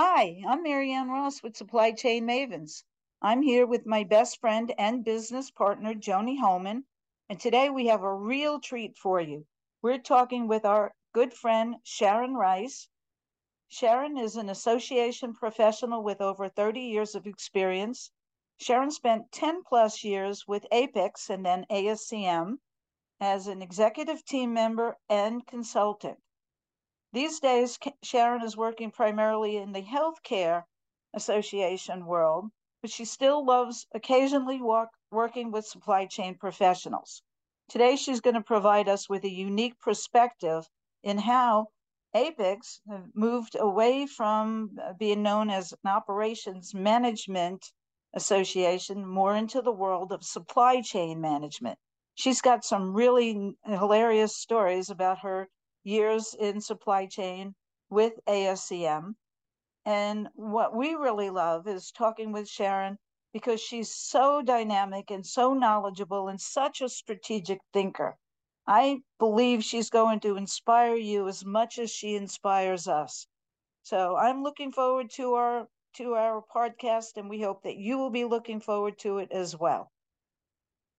Hi, I'm Maryanne Ross with Supply Chain Mavens. I'm here with my best friend and business partner, Joni Holeman, and today we have a real treat for you. We're talking with our good friend, Sharon Rice. Sharon is an association professional with over 30 years of experience. Sharon spent 10 plus years with APICS and then ASCM as an executive team member and consultant. These days, Sharon is working primarily in the healthcare association world, but she still loves occasionally walk, working with supply chain professionals. Today, she's going to provide us with a unique perspective in how APICS moved away from uh, being known as an operations management association more into the world of supply chain management. She's got some really hilarious stories about her years in supply chain with ASCM. And what we really love is talking with Sharon because she's so dynamic and so knowledgeable and such a strategic thinker. I believe she's going to inspire you as much as she inspires us. So I'm looking forward to our to our podcast and we hope that you will be looking forward to it as well.